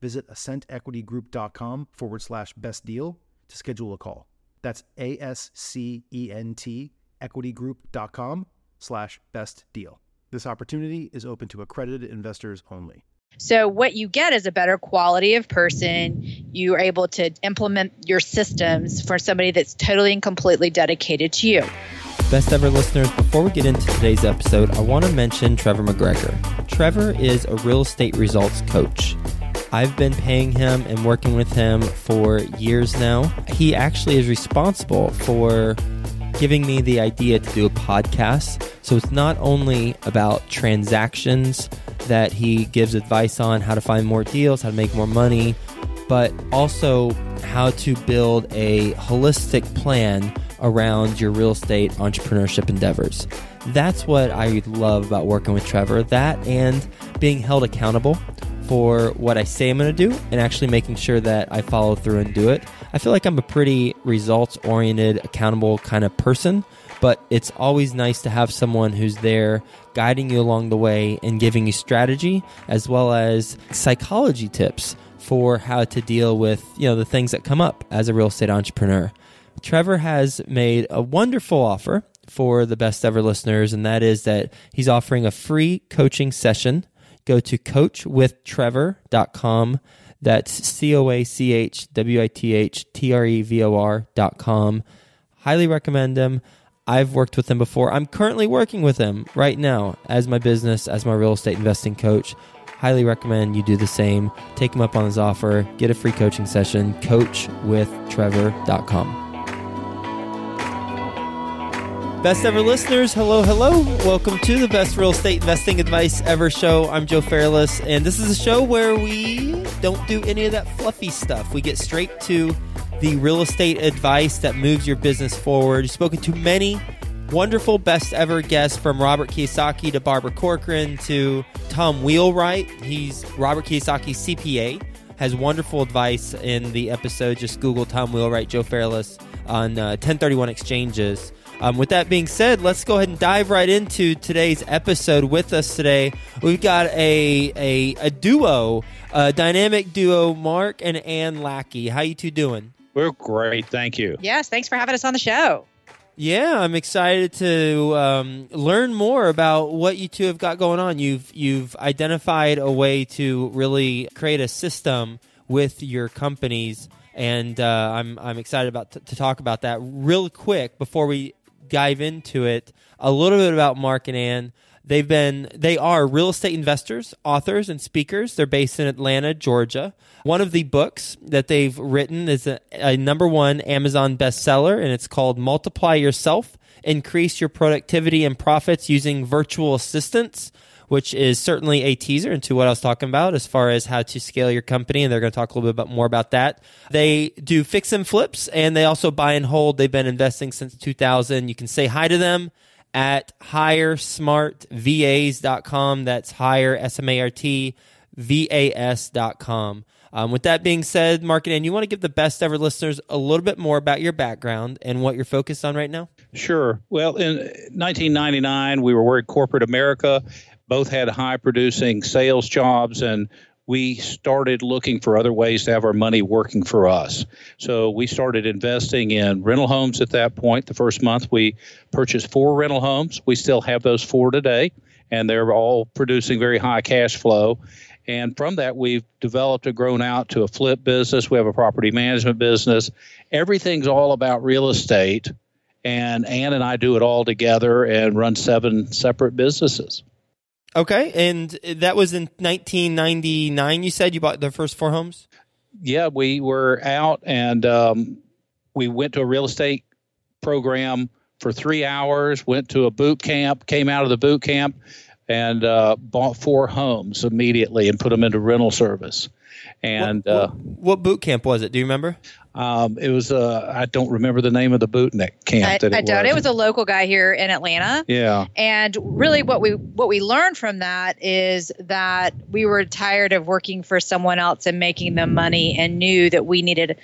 visit ascentequitygroup.com forward slash best deal to schedule a call. That's A S C E N T equitygroup.com slash best deal. This opportunity is open to accredited investors only. So, what you get is a better quality of person. You are able to implement your systems for somebody that's totally and completely dedicated to you. Best ever listeners, before we get into today's episode, I want to mention Trevor McGregor. Trevor is a real estate results coach. I've been paying him and working with him for years now. He actually is responsible for giving me the idea to do a podcast. So it's not only about transactions that he gives advice on how to find more deals, how to make more money, but also how to build a holistic plan around your real estate entrepreneurship endeavors. That's what I love about working with Trevor. That and being held accountable for what I say I'm going to do and actually making sure that I follow through and do it. I feel like I'm a pretty results oriented, accountable kind of person, but it's always nice to have someone who's there guiding you along the way and giving you strategy as well as psychology tips for how to deal with, you know, the things that come up as a real estate entrepreneur. Trevor has made a wonderful offer for the best ever listeners, and that is that he's offering a free coaching session go to coachwithtrevor.com. That's C O A C H W I T H T R E V O R.com. Highly recommend him. I've worked with him before. I'm currently working with him right now as my business, as my real estate investing coach. Highly recommend you do the same. Take him up on his offer. Get a free coaching session. Coachwithtrevor.com. Best ever listeners, hello, hello. Welcome to the best real estate investing advice ever show. I'm Joe Fairless, and this is a show where we don't do any of that fluffy stuff. We get straight to the real estate advice that moves your business forward. You've spoken to many wonderful best ever guests from Robert Kiyosaki to Barbara Corcoran to Tom Wheelwright. He's Robert Kiyosaki CPA, has wonderful advice in the episode. Just Google Tom Wheelwright, Joe Fairless on uh, 1031 exchanges. Um, with that being said, let's go ahead and dive right into today's episode. With us today, we've got a a, a duo, a dynamic duo, Mark and Ann Lackey. How you two doing? We're great, thank you. Yes, thanks for having us on the show. Yeah, I'm excited to um, learn more about what you two have got going on. You've you've identified a way to really create a system with your companies, and uh, I'm I'm excited about t- to talk about that real quick before we dive into it a little bit about Mark and Ann. They've been they are real estate investors, authors, and speakers. They're based in Atlanta, Georgia. One of the books that they've written is a, a number one Amazon bestseller, and it's called Multiply Yourself: Increase Your Productivity and Profits Using Virtual Assistants which is certainly a teaser into what I was talking about as far as how to scale your company. And they're going to talk a little bit more about that. They do fix and flips and they also buy and hold. They've been investing since 2000. You can say hi to them at hiresmartvas.com. That's hire, S M A R T, V A S.com. Um, with that being said, Mark and you want to give the best ever listeners a little bit more about your background and what you're focused on right now? Sure. Well, in 1999, we were working corporate America both had high producing sales jobs and we started looking for other ways to have our money working for us. So we started investing in rental homes at that point. The first month we purchased four rental homes. We still have those four today, and they're all producing very high cash flow. And from that, we've developed and grown out to a flip business. We have a property management business. Everything's all about real estate. And Ann and I do it all together and run seven separate businesses. Okay. And that was in 1999, you said you bought the first four homes? Yeah, we were out and um, we went to a real estate program for three hours, went to a boot camp, came out of the boot camp, and uh, bought four homes immediately and put them into rental service. And what, uh, what, boot camp was it? Do you remember? Um, it was uh, I don't remember the name of the boot camp. I, that it I doubt was. it was a local guy here in Atlanta. Yeah. And really, what we what we learned from that is that we were tired of working for someone else and making them money, and knew that we needed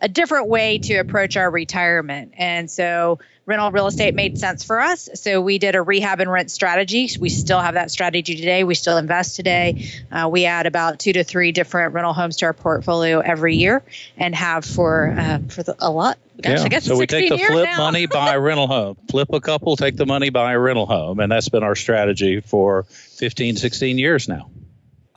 a different way to approach our retirement. And so rental real estate made sense for us. So we did a rehab and rent strategy. We still have that strategy today. We still invest today. Uh, we add about two to three different rental homes to our portfolio every year, and have for uh, for the, a lot. Gosh, yeah. So we take the flip now. money, buy a rental home. Flip a couple, take the money, buy a rental home, and that's been our strategy for 15, 16 years now.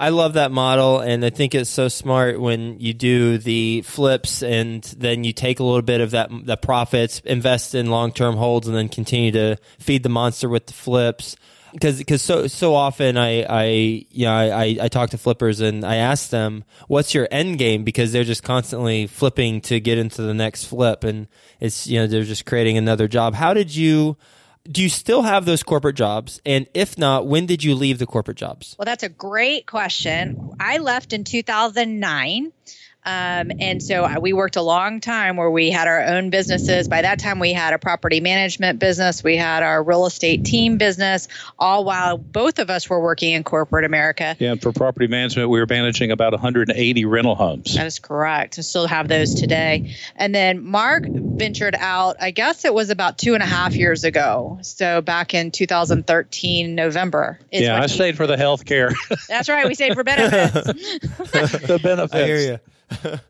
I love that model, and I think it's so smart when you do the flips, and then you take a little bit of that the profits, invest in long term holds, and then continue to feed the monster with the flips. Because because so so often I I you know I I talk to flippers and I ask them what's your end game because they're just constantly flipping to get into the next flip, and it's you know they're just creating another job. How did you? Do you still have those corporate jobs? And if not, when did you leave the corporate jobs? Well, that's a great question. I left in 2009. Um, and so uh, we worked a long time where we had our own businesses. By that time, we had a property management business, we had our real estate team business, all while both of us were working in corporate America. Yeah, and for property management, we were managing about 180 rental homes. That is correct. I still have those today. And then Mark ventured out, I guess it was about two and a half years ago. So back in 2013, November. yeah, I he, stayed for the health care. That's right. We stayed for benefits. the benefits. I hear you.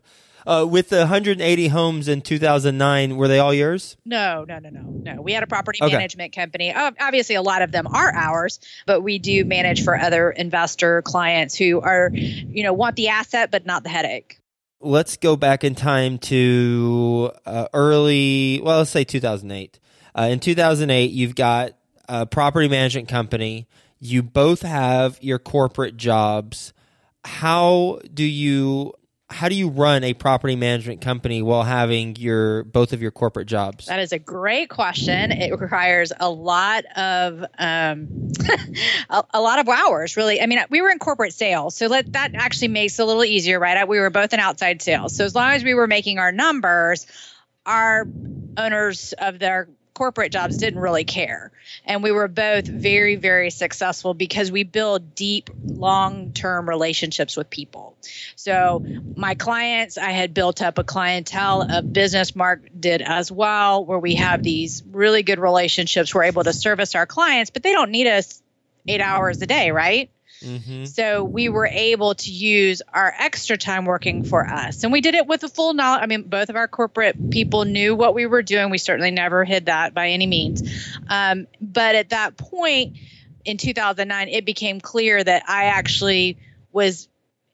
Uh, with the 180 homes in 2009, were they all yours? No, no, no, no, no. We had a property Okay. management company. Obviously, a lot of them are ours, but we do manage for other investor clients who are, you know, want the asset but not the headache. Let's go back in time to uh, early, well, let's say 2008. Uh, in 2008, you've got a property management company. You both have your corporate jobs. How do you how do you run a property management company while having your both of your corporate jobs? That is a great question. It requires a lot of um, a, a lot of hours, really. I mean, we were in corporate sales, so let, that actually makes it a little easier, right? We were both in outside sales, so as long as we were making our numbers, our owners of their corporate jobs didn't really care. And we were both very, very successful because we build deep, long term relationships with people. So, my clients, I had built up a clientele, a business Mark did as well, where we have these really good relationships. We're able to service our clients, but they don't need us eight hours a day, right? Mm-hmm. So we were able to use our extra time working for us. And we did it with a full knowledge. I mean, both of our corporate people knew what we were doing. We certainly never hid that by any means. Um, but at that point in 2009, it became clear that I actually was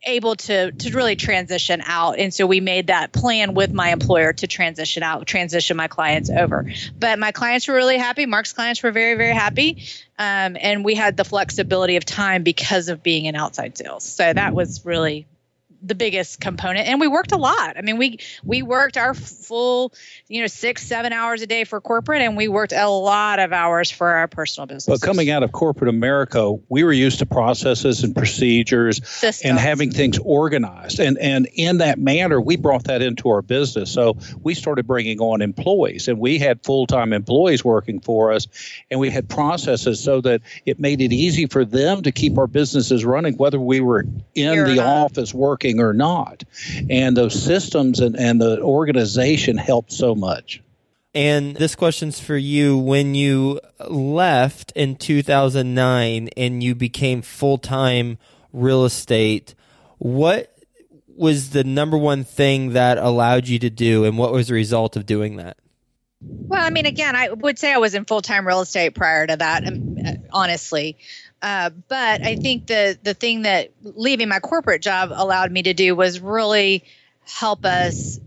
able to to really transition out. And so we made that plan with my employer to transition out transition my clients over. But my clients were really happy. Mark's clients were very very happy. Um, and we had the flexibility of time because of being in outside sales. So that was really the biggest component and we worked a lot i mean we we worked our full you know six seven hours a day for corporate and we worked a lot of hours for our personal business But coming out of corporate America, we were used to processes and procedures Systems. and having things organized. And and in that manner, we brought that into our business. So we started bringing on employees, and we had full time employees working for us, and we had processes so that it made it easy for them to keep our businesses running, whether we were in the not. office working or not. And those systems and, and the organization helped so much. And this question's for you. When you left in 2009 and you became full time real estate, what was the number one thing that allowed you to do, and what was the result of doing that? Well, I mean, again, I would say I was in full time real estate prior to that, um, uh, honestly. Uh, but I think the the thing that leaving my corporate job allowed me to do was really help us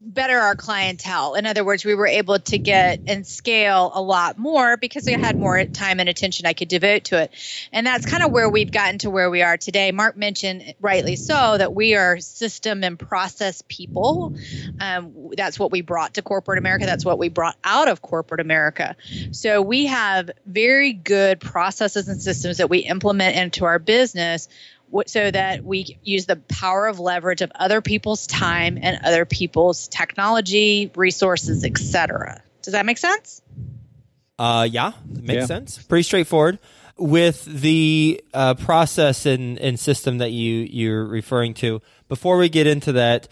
better our clientele. In other words, we were able to get and scale a lot more because I had more time and attention I could devote to it. And that's kind of where we've gotten to where we are today. Mark mentioned, rightly so, that we are system and process people. Um, that's what we brought to corporate America. That's what we brought out of corporate America. So we have very good processes and systems that we implement into our business so that we use the power of leverage of other people's time and other people's technology, resources, etc. Does that make sense? Uh, yeah, makes yeah. sense. Pretty straightforward. With the uh, process and, and system that you you're referring to, before we get into that,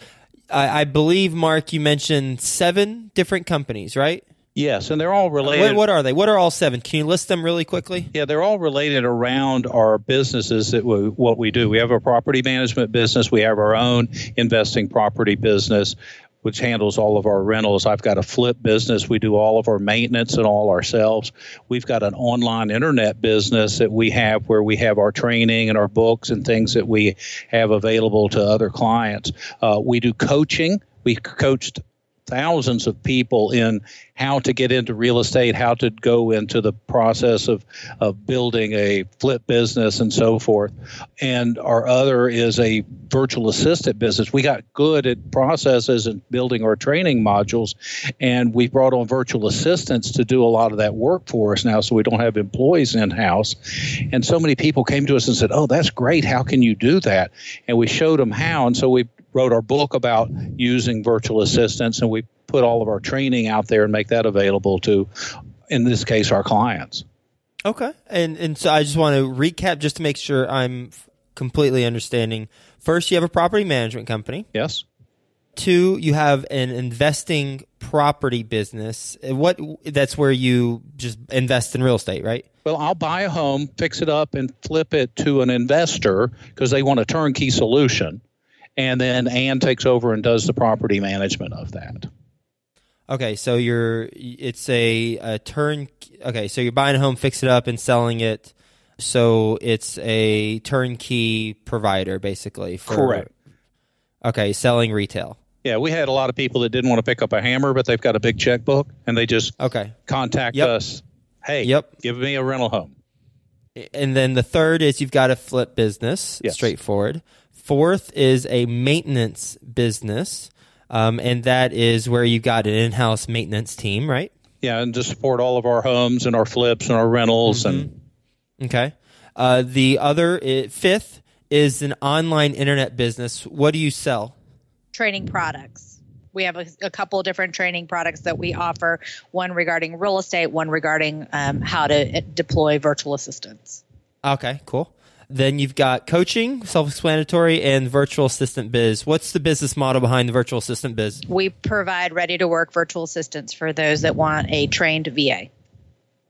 I, I believe Mark, you mentioned seven different companies, right? Yes, and they're all related. What, what, are they? What are all seven? Can you list them really quickly? Yeah, they're all related around our businesses that we, what we do. We have a property management business. We have our own investing property business, which handles all of our rentals. I've got a flip business. We do all of our maintenance and all ourselves. We've got an online internet business that we have where we have our training and our books and things that we have available to other clients. Uh, we do coaching. We coached thousands of people in how to get into real estate, how to go into the process of, of building a flip business and so forth. And our other is a virtual assistant business. We got good at processes and building our training modules, and we brought on virtual assistants to do a lot of that work for us now so we don't have employees in house. And so many people came to us and said, Oh, that's great. How can you do that? And we showed them how. And so we wrote our book about using virtual assistants, and we put all of our training out there and make that available to, in this case, our clients. Okay, and and so I just want to recap just to make sure I'm completely understanding. First, you have a property management company. Yes. Two, you have an investing property business. Uh, what that's where you just invest in real estate, right? Well, I'll buy a home, fix it up, and flip it to an investor because they want a turnkey solution and then Ann takes over and does the property management of that. Okay, so you're it's a, a turn. Okay, so you're buying a home, fix it up, and selling it. So it's a turnkey provider, basically. For, Correct. Okay, selling retail. Yeah, we had a lot of people that didn't want to pick up a hammer, but they've got a big checkbook, and they just okay contact yep. us. Hey, yep, give me a rental home. And then the third is you've got a flip business, yes. straightforward. Fourth is a maintenance business, um, and that is where you got an in-house maintenance team, right? Yeah, and to support all of our homes and our flips and our rentals mm-hmm. and. Okay. Uh, the other fifth is an online internet business. What do you sell? Training products. We have a, a couple different training products that we offer. One regarding real estate, one regarding um, how to uh, deploy virtual assistants. Okay, cool. Then you've got coaching, self explanatory, and virtual assistant biz. What's the business model behind the virtual assistant biz? We provide ready to work virtual assistants for those that want a trained VA.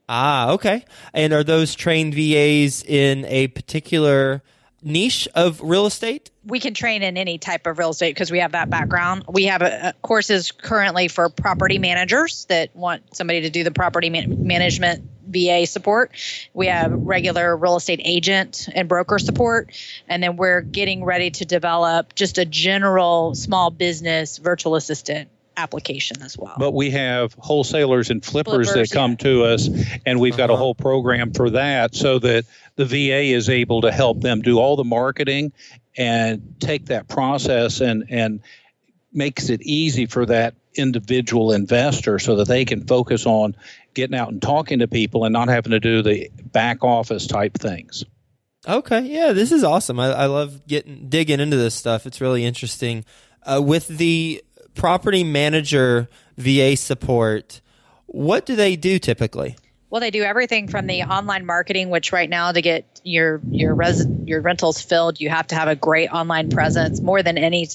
Ah, okay. And are those trained VAs in a particular niche of real estate? We can train in any type of real estate because we have that background. We have a, a courses currently for property managers that want somebody to do the property man- management VA support. We have regular real estate agent and broker support. And then we're getting ready to develop just a general small business virtual assistant application as well. But we have wholesalers and flippers, flippers that come yeah. to us, and we've got uh-huh. a whole program for that so that the VA is able to help them do all the marketing and take that process and and makes it easy for that individual investor so that they can focus on getting out and talking to people and not having to do the back office type things. Okay, yeah, this is awesome. I, I love getting digging into this stuff. It's really interesting. Uh, with the property manager VA support, what do they do typically? Well, they do everything from the online marketing, which right now to get your your res, your rentals filled, you have to have a great online presence. More than any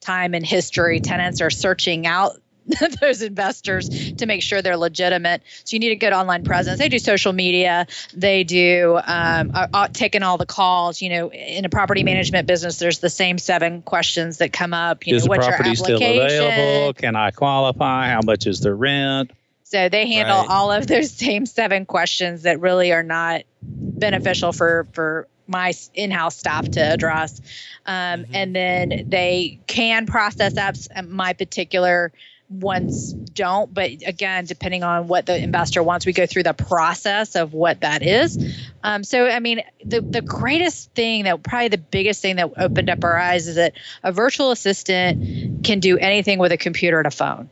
time in history, tenants are searching out those investors to make sure they're legitimate. So you need a good online presence. They do social media. They do um, uh, taking all the calls. You know, in a property management business, there's the same seven questions that come up. You is know, the property still available? Can I qualify? How much is the rent? So they handle right. all of those same seven questions that really are not beneficial for for my in-house staff to address um, mm-hmm. and then they can process apps my particular ones don't but again depending on what the investor wants we go through the process of what that is. Um, so i mean the, the greatest thing that probably the biggest thing that opened up our eyes is that a virtual assistant can do anything with a computer and a phone.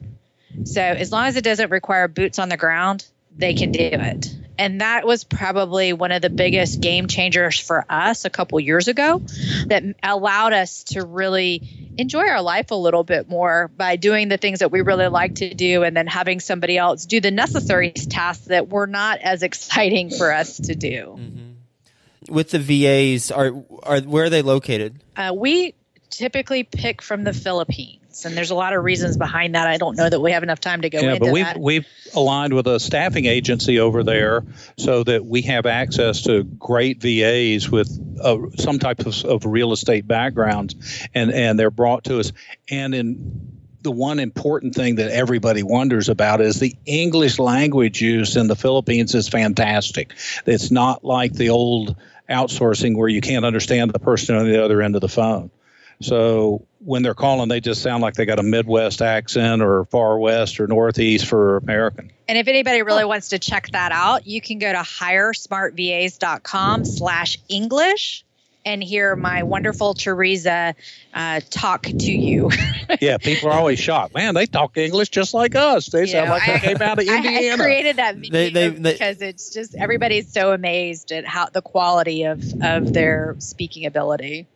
So as long as it doesn't require boots on the ground they can do it and that was probably one of the biggest game changers for us a couple years ago that allowed us to really enjoy our life a little bit more by doing the things that we really like to do and then having somebody else do the necessary tasks that were not as exciting for us to do. Mm-hmm. With the VAs, are, are where are they located? Uh, we typically pick from the Philippines and there's a lot of reasons behind that. I don't know that we have enough time to go yeah, into but we've, that. we've aligned with a staffing agency over there so that we have access to great VAs with uh, some type of, of real estate backgrounds, and, and they're brought to us. And in the one important thing that everybody wonders about is the English language used in the Philippines is fantastic. It's not like the old outsourcing where you can't understand the person on the other end of the phone. So when they're calling, they just sound like they got a Midwest accent or far west or northeast for American. And if anybody really wants to check that out, you can go to hiresmartvas.com slash English and hear my wonderful Teresa uh, talk to you. yeah, people are always shocked. Man, they talk English just like us. They sound like they came out of Indiana. I, I created that video they, they, they, because it's just everybody's so amazed at how the quality of of their speaking ability.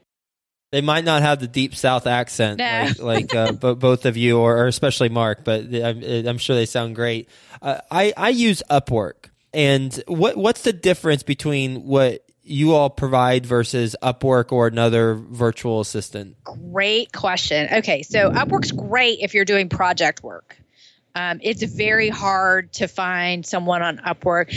They might not have the deep South accent nah. like, like uh, both of you, or, or, especially Mark, but I'm, I'm, sure they sound great. Uh, I I use Upwork, and what what's the difference between what you all provide versus Upwork or another virtual assistant? Great question. Okay, so Upwork's great if you're doing project work. Um, it's very hard to find someone on Upwork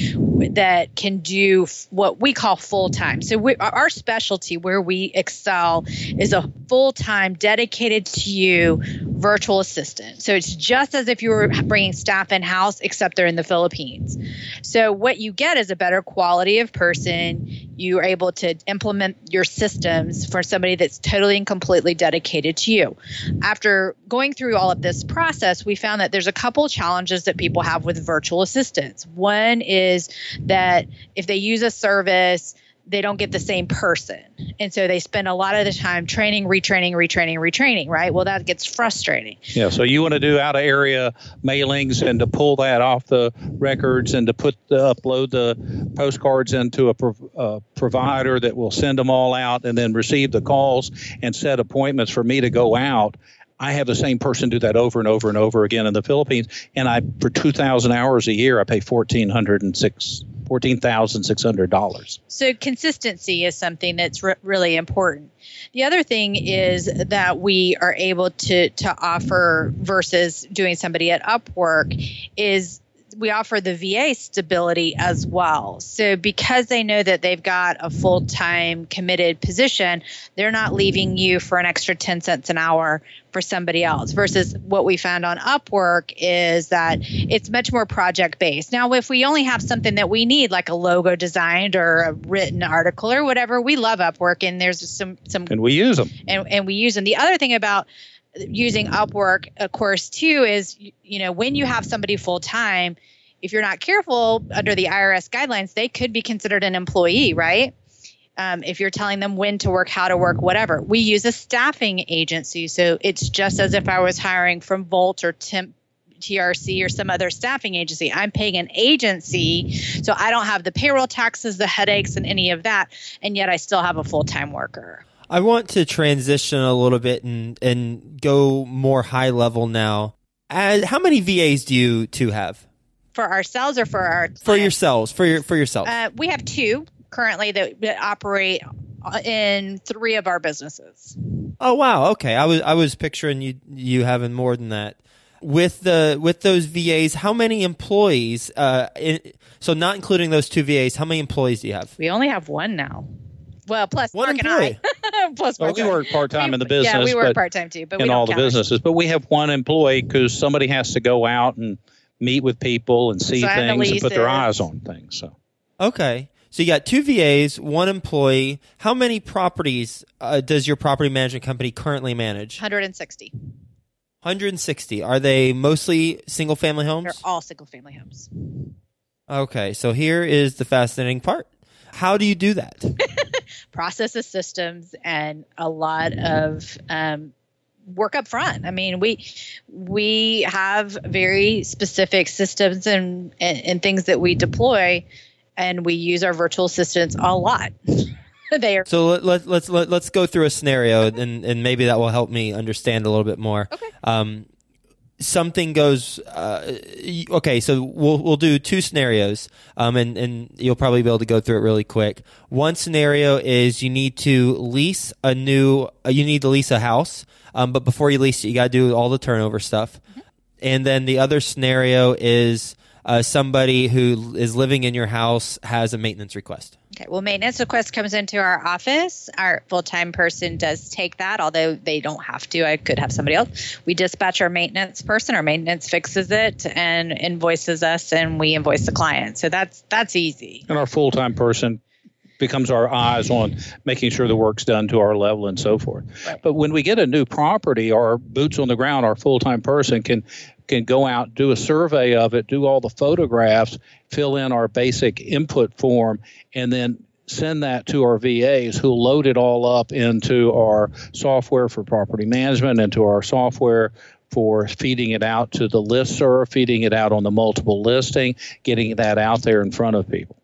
that can do what we call full time. So, we, our specialty where we excel is a full time, dedicated to you virtual assistant. So, it's just as if you were bringing staff in house, except they're in the Philippines. So, what you get is a better quality of person. You are able to implement your systems for somebody that's totally and completely dedicated to you. After going through all of this process, we found that there's a couple challenges that people have with virtual assistants. One is that if they use a service, they don't get the same person. And so they spend a lot of the time training, retraining, retraining, retraining, right? Well, that gets frustrating. Yeah. So you want to do out of area mailings and to pull that off the records and to put the, upload the postcards into a, prov- a provider that will send them all out and then receive the calls and set appointments for me to go out I have the same person do that over and over and over again in the Philippines, and I for two thousand hours a year I pay fourteen hundred and six fourteen thousand six hundred dollars. So consistency is something that's re- really important. The other thing is that we are able to to offer versus doing somebody at Upwork is we offer the VA stability as well. So because they know that they've got a full-time committed position, they're not leaving you for an extra 10 cents an hour for somebody else versus what we found on Upwork is that it's much more project based. Now if we only have something that we need like a logo designed or a written article or whatever, we love Upwork and there's some some and we use them. And and we use them. The other thing about using Upwork, of course, too, is you know when you have somebody full time, if you're not careful under the IRS guidelines, they could be considered an employee, right? Um, if you're telling them when to work, how to work, whatever. We use a staffing agency, so it's just as if I was hiring from Volt or Temp TRC or some other staffing agency. I'm paying an agency, so I don't have the payroll taxes, the headaches, and any of that, and yet I still have a full time worker. I want to transition a little bit and and go more high level now. As, how many VAs do you two have? For ourselves or for our for yourselves for your for yourself? Uh, we have two currently that, that operate in three of our businesses. Oh wow, okay. I was I was picturing you you having more than that. With the with those VAs, how many employees? Uh, in, so not including those two VAs, how many employees do you have? We only have one now. Well, plus one Mark employee. and I. plus well, we work part time in the business. Yeah, we work part time too, but in all the businesses. But we have one employee because somebody has to go out and meet with people and see things and put their eyes on things. So okay, So you got two VAs, one employee. How many properties uh, does your property management company currently manage? 160. 160. Are they mostly single family homes? They're all single family homes. Okay, so here is the fascinating part. How do you do that? Processes, systems, and a lot of um, work up front. I mean, we we have very specific systems and, and, and things that we deploy, and we use our virtual assistants a lot. they are So let, let, let's let, let's go through a scenario, and, and maybe that will help me understand a little bit more. Okay. Um, something goes. Uh, okay, so we'll we'll do two scenarios, um, and and you'll probably be able to go through it really quick. One scenario is you need to lease a new. Uh, you need to lease a house, um, but before you lease it, you got to do all the turnover stuff. And then the other scenario is uh, somebody who is living in your house has a maintenance request. Okay. Well, maintenance request comes into our office. Our full time person does take that, although they don't have to. I could have somebody else. We dispatch our maintenance person. Our maintenance fixes it and invoices us, and we invoice the client. So that's that's easy. And our full time person becomes our eyes on making sure the work's done to our level and so forth. Right. But when we get a new property, our boots on the ground, our full time person can can go out, do a survey of it, do all the photographs, fill in our basic input form, and then send that to our VAs who load it all up into our software for property management, into our software for feeding it out to the listserv, feeding it out on the multiple listing, getting that out there in front of people.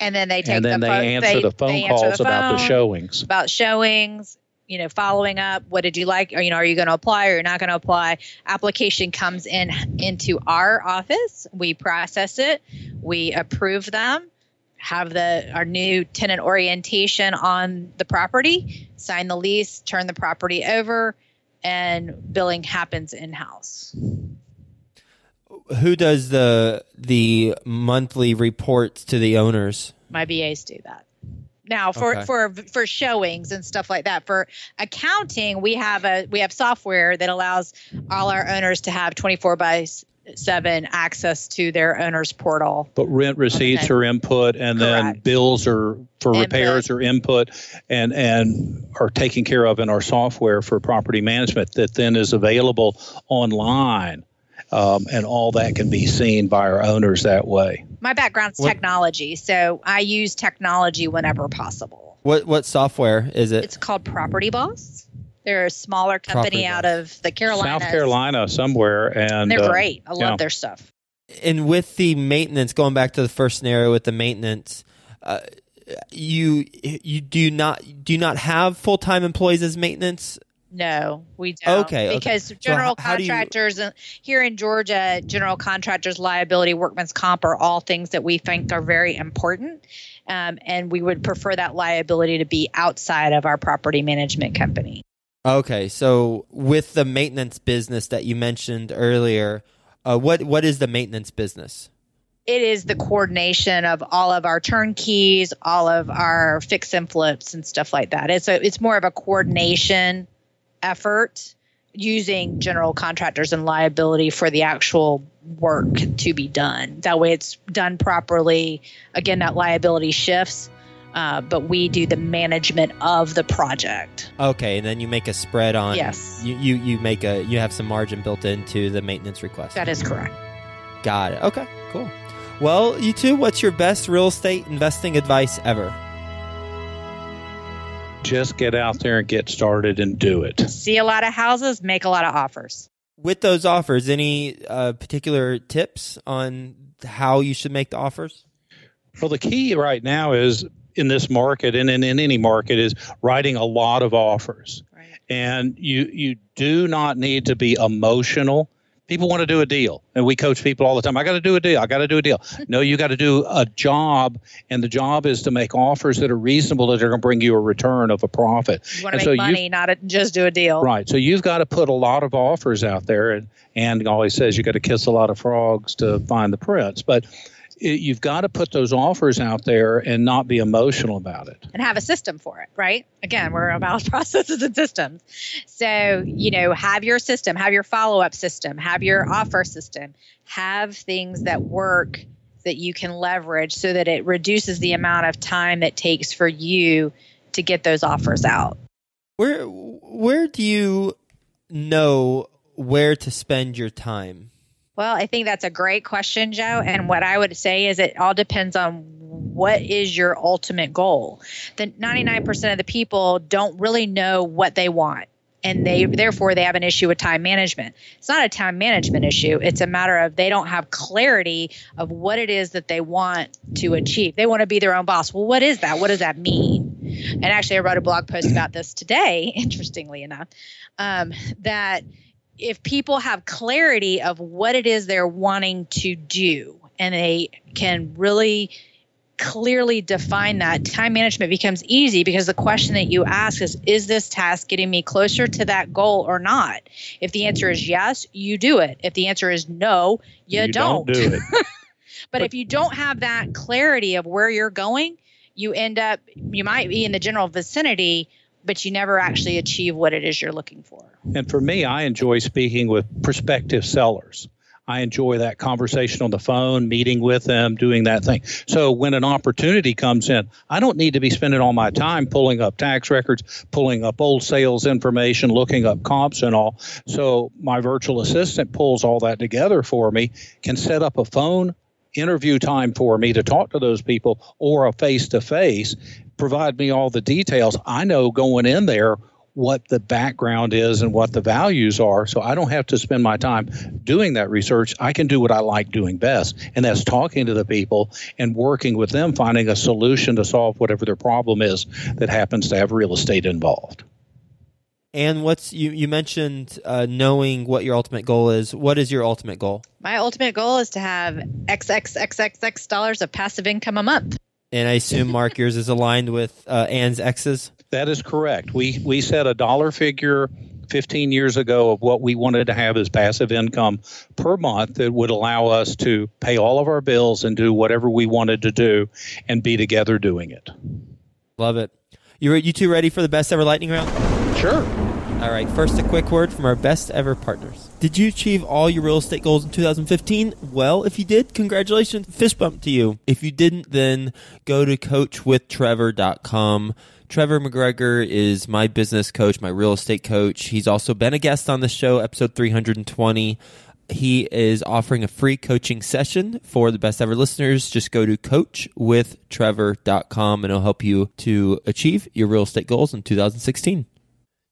And then they take And then the they answer the phone they calls the about the showings. about showings. You know, following up. What did you like? Or you know, are you going to apply or you're not going to apply? Application comes in into our office. We process it. We approve them. Have the our new tenant orientation on the property. Sign the lease. Turn the property over, and billing happens in house. Who does the the monthly reports to the owners? my VAs do that. Now for Okay. for for showings and stuff like that. For accounting, we have a we have software that allows all our owners to have 24 by 7 access to their owners portal. But rent receipts Okay. are input, and then bills are for Input. repairs are input, and and are taken care of in our software for property management. That then is available online, um, and all that can be seen by our owners that way. My background is technology, so I use technology whenever possible. What what software is it? It's called Property Boss. They're a smaller company Property out Boss. of the Carolinas. South Carolina somewhere, and They're uh, great. I love yeah. their stuff. and with the maintenance, going back to the first scenario with the maintenance, uh, you you do not do you not have full time employees as maintenance? No, we don't. Okay, okay. Because So general how you- contractors uh, here in Georgia, general contractors liability, workman's comp are all things that we think are very important. Um, and we would prefer that liability to be outside of our property management company. Okay, so with the maintenance business that you mentioned earlier, uh, what what is the maintenance business? It is the coordination of all of our turnkeys, all of our fix and flips and stuff like that. It's a, it's more of a coordination effort using general contractors and liability for the actual work to be done. That way it's done properly. Again, that liability shifts, uh, but we do the management of the project. Okay, and then you make a spread on. Yes. You, you you make a you have some margin built into the maintenance request. That is correct. Got it. Okay, cool. Well, you two, what's your best real estate investing advice ever? Just get out there and get started and do it. See a lot of houses, make a lot of offers. With those offers, any uh, particular tips on how you should make the offers? Well, the key right now is in this market and in, in any market is writing a lot of offers. Right. And you you do not need to be emotional. People want to do a deal, and we coach people all the time. I got to do a deal. I got to do a deal. No, you got to do a job, and the job is to make offers that are reasonable that are going to bring you a return of a profit. You want to make so you- money, not a, just do a deal. Right. So you've got to put a lot of offers out there, and and always says you got to kiss a lot of frogs to find the prince. But it, you've got to put those offers out there and not be emotional about it. and have a system for it, right? Again, we're about processes and systems. So, you know, have your system, have your follow up system, have your offer system, have things that work that you can leverage so that it reduces the amount of time that takes for you to get those offers out. Where where do you know where to spend your time? Well, I think that's a great question, Joe. And what I would say is it all depends on what is your ultimate goal. The 99% of the people don't really know what they want and they therefore they have an issue with time management. It's not a time management issue. It's a matter of they don't have clarity of what it is that they want to achieve. They want to be their own boss. Well, what is that? What does that mean? And actually, I wrote a blog post about this today. Interestingly enough, um, that if people have clarity of what it is they're wanting to do and they can really clearly define that, time management becomes easy because the question that you ask is Is this task getting me closer to that goal or not? If the answer is yes, you do it. If the answer is no, you, you don't. don't do it. but, but if you don't have that clarity of where you're going, you end up, you might be in the general vicinity, but you never actually achieve what it is you're looking for. And for me, I enjoy speaking with prospective sellers. I enjoy that conversation on the phone, meeting with them, doing that thing. So when an opportunity comes in, I don't need to be spending all my time pulling up tax records, pulling up old sales information, looking up comps and all. So my virtual assistant pulls all that together for me, can set up a phone interview time for me to talk to those people or a face to face, provide me all the details. I know going in there what the background is and what the values are. So I don't have to spend my time doing that research. I can do what I like doing best, and that's talking to the people and working with them, finding a solution to solve whatever their problem is that happens to have real estate involved. And what's you? You mentioned uh, knowing what your ultimate goal is. What is your ultimate goal? My ultimate goal is to have XXXXX dollars of passive income a month. And I assume Mark, yours is aligned with uh, Ann's X's. That is correct. We we set a dollar figure 15 years ago of what we wanted to have as passive income per month that would allow us to pay all of our bills and do whatever we wanted to do and be together doing it. Love it. You you two ready for the best ever lightning round? Sure. All right, first a quick word from our best ever partners. Did you achieve all your real estate goals in 2015? Well, if you did, congratulations. Fist bump to you. If you didn't, then go to coachwithtrevor.com Trevor McGregor is my business coach, my real estate coach. He's also been a guest on the show, episode 320. He is offering a free coaching session for the best ever listeners. Just go to coachwithtrevor.com and it'll help you to achieve your real estate goals in 2016.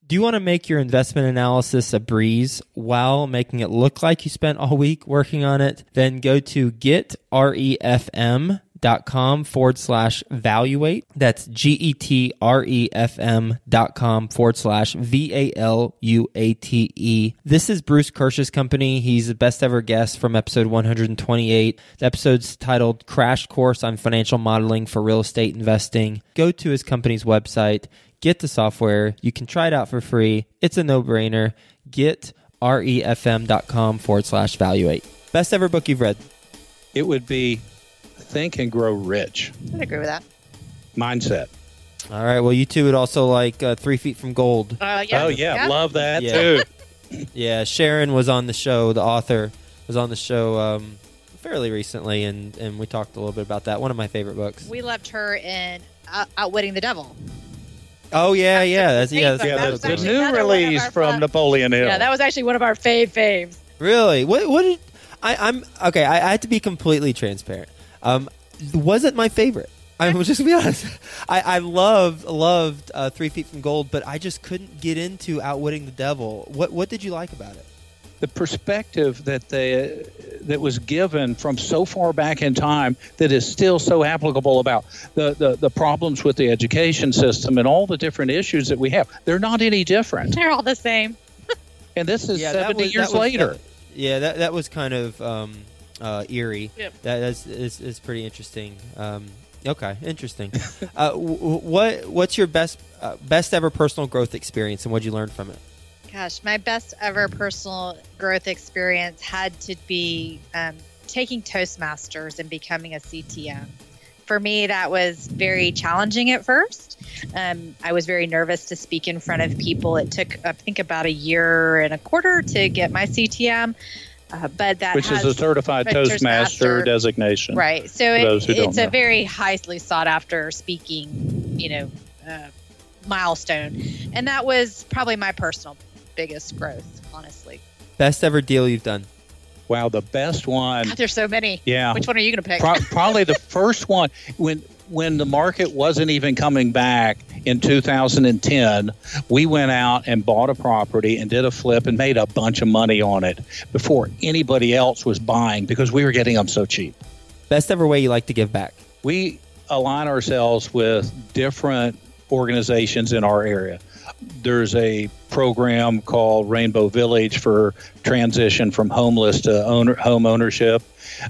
Do you want to make your investment analysis a breeze while making it look like you spent all week working on it? Then go to getrefm.com dot com forward slash valuate. That's G E T R E F M dot com forward slash V A L U A T E. This is Bruce Kirsch's company. He's the best ever guest from episode 128. The episode's titled Crash Course on Financial Modeling for Real Estate Investing. Go to his company's website, get the software. You can try it out for free. It's a no brainer. Get refm.com forward slash valuate. Best ever book you've read? It would be think and grow rich. I'd agree with that. Mindset. All right. Well, you two would also like uh, Three Feet from Gold. Uh, yeah. Oh, yeah, yeah. Love that, Yeah. too. Yeah, Sharon was on the show. The author was on the show um, fairly recently, and, and we talked a little bit about that. One of my favorite books. We loved her in Out- Outwitting the Devil. Oh yeah, yeah, that's yeah, that's, That Yeah, was the, the new another one of release from fun- Napoleon Hill. Yeah, that was actually one of our fave faves. really. What what did I? I'm okay. I, I had to be completely transparent. Um, wasn't my favorite. I will just gonna be honest. I, I loved loved uh, Three Feet from Gold, but I just couldn't get into Outwitting the Devil. What what did you like about it? the perspective that they that was given from so far back in time that is still so applicable about the, the, the problems with the education system and all the different issues that we have. They're not any different. They're all the same. And this is Yeah, 70 was- years was- later. that- yeah, that that was kind of um, uh, eerie. Yep. That is, is is pretty interesting. Um, okay, interesting. uh, w- w- what what's your best uh, best ever personal growth experience, and what would you learn from it? Gosh, my best ever personal growth experience had to be um, taking Toastmasters and becoming a CTM. For me, that was very challenging at first. Um, I was very nervous to speak in front of people. It took, I think, about a year and a quarter to get my CTM. Uh, but that which has, is a certified Toastmaster, Toastmaster. designation. right. So it, those who don't it's a know. very highly sought after speaking, you know, uh, milestone, and that was probably my personal biggest growth, honestly. Best ever deal you've done. Wow, the best one. God, there's so many. Yeah. Which one are you going to pick? Pro- probably the first one when when the market wasn't even coming back in 2010 we went out and bought a property and did a flip and made a bunch of money on it before anybody else was buying because we were getting them so cheap Best ever way you like to give back. we align ourselves with different organizations in our area. There's a program called Rainbow Village for transition from homeless to owner, home ownership.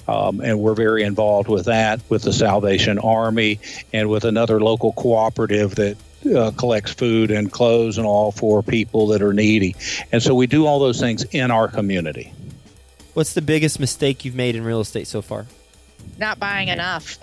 Um, and we're very involved with that, with the Salvation Army, and with another local cooperative that uh, collects food and clothes and all for people that are needy. And so we do all those things in our community. What's the biggest mistake you've made in real estate so far? Not buying enough.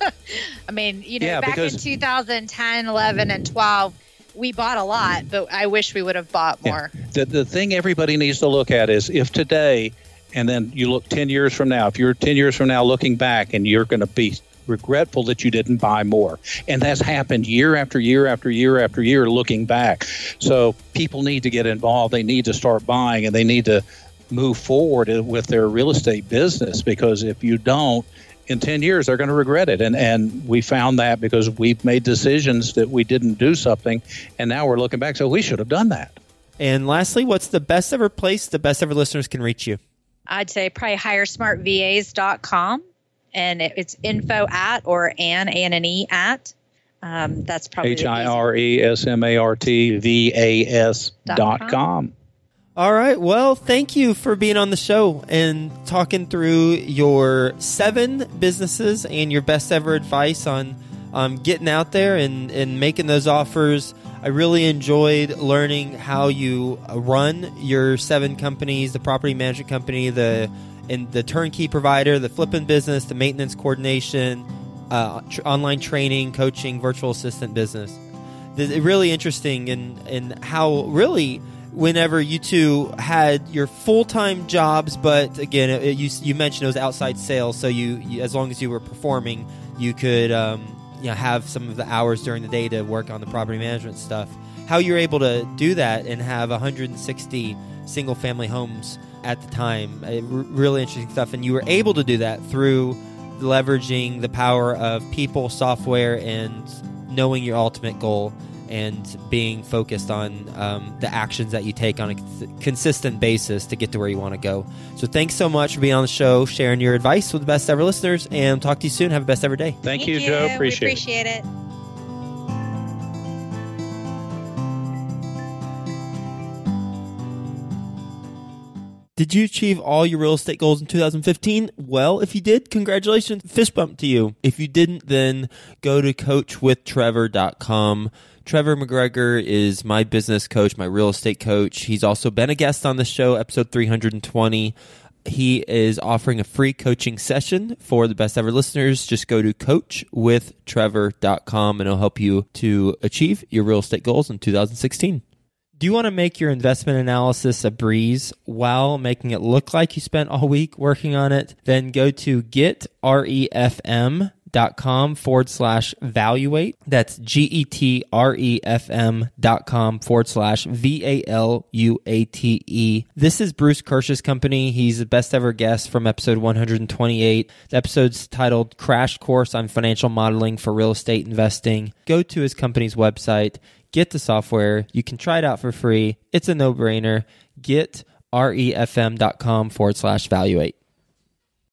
I mean, you know, Yeah, back in 2010, 11, and 12, we bought a lot, but I wish we would have bought Yeah. more. the, the thing everybody needs to look at is if today and then you look 10 years from now if you're 10 years from now looking back and you're going to be regretful that you didn't buy more and that's happened year after year after year after year looking back so people need to get involved they need to start buying and they need to move forward with their real estate business because if you don't in 10 years they're going to regret it and and we found that because we've made decisions that we didn't do something and now we're looking back so we should have done that And lastly, what's the best ever place the best ever listeners can reach you? I'd say probably hiresmartvas.com and it, it's info at or an, A and an E at. Um, that's probably H I R E S M A R T V A S Dot dot com. All right. Well, thank you for being on the show and talking through your seven businesses and your best ever advice on um, getting out there and, and making those offers. I really enjoyed learning how you run your seven companies, the property management company, the and the turnkey provider, the flipping business, the maintenance coordination, uh, tr- online training, coaching, virtual assistant business. Really interesting and and how really whenever you two had your full time jobs, but again, it, it- you you mentioned it was outside sales, so you, you as long as you were performing, you could um, you know have some of the hours during the day to work on the property management stuff. How you're able to do that and have 160 single family homes at the time, r- really interesting stuff, and you were able to do that through leveraging the power of people, software, and knowing your ultimate goal and being focused on um, the actions that you take on a consistent basis to get to where you want to go. So, thanks so much for being on the show, sharing your advice with the best ever listeners, and talk to you soon. Have a best ever day. Thank, you, Joe. We Appreciate, it. appreciate it. Did you achieve all your real estate goals in 2015? Well, if you did, congratulations. Fist bump to you. If you didn't, then go to coachwithtrevor.com. Trevor McGregor is my business coach, my real estate coach. He's also been a guest on the show, episode 320. He is offering a free coaching session for the best ever listeners. Just go to coachwithtrevor.com and it'll help you to achieve your real estate goals in 2016. Do you want to make your investment analysis a breeze while making it look like you spent all week working on it? Then go to getrefm.com forward slash valuate. That's G E T R E F M dot com forward slash V A L U A T E. This is Bruce Kirsch's company. He's the best ever guest from episode 128. The episode's titled Crash Course on Financial Modeling for Real Estate Investing. Go to his company's website get the software. You can try it out for free. It's a no brainer. Get refm.com forward slash valuate.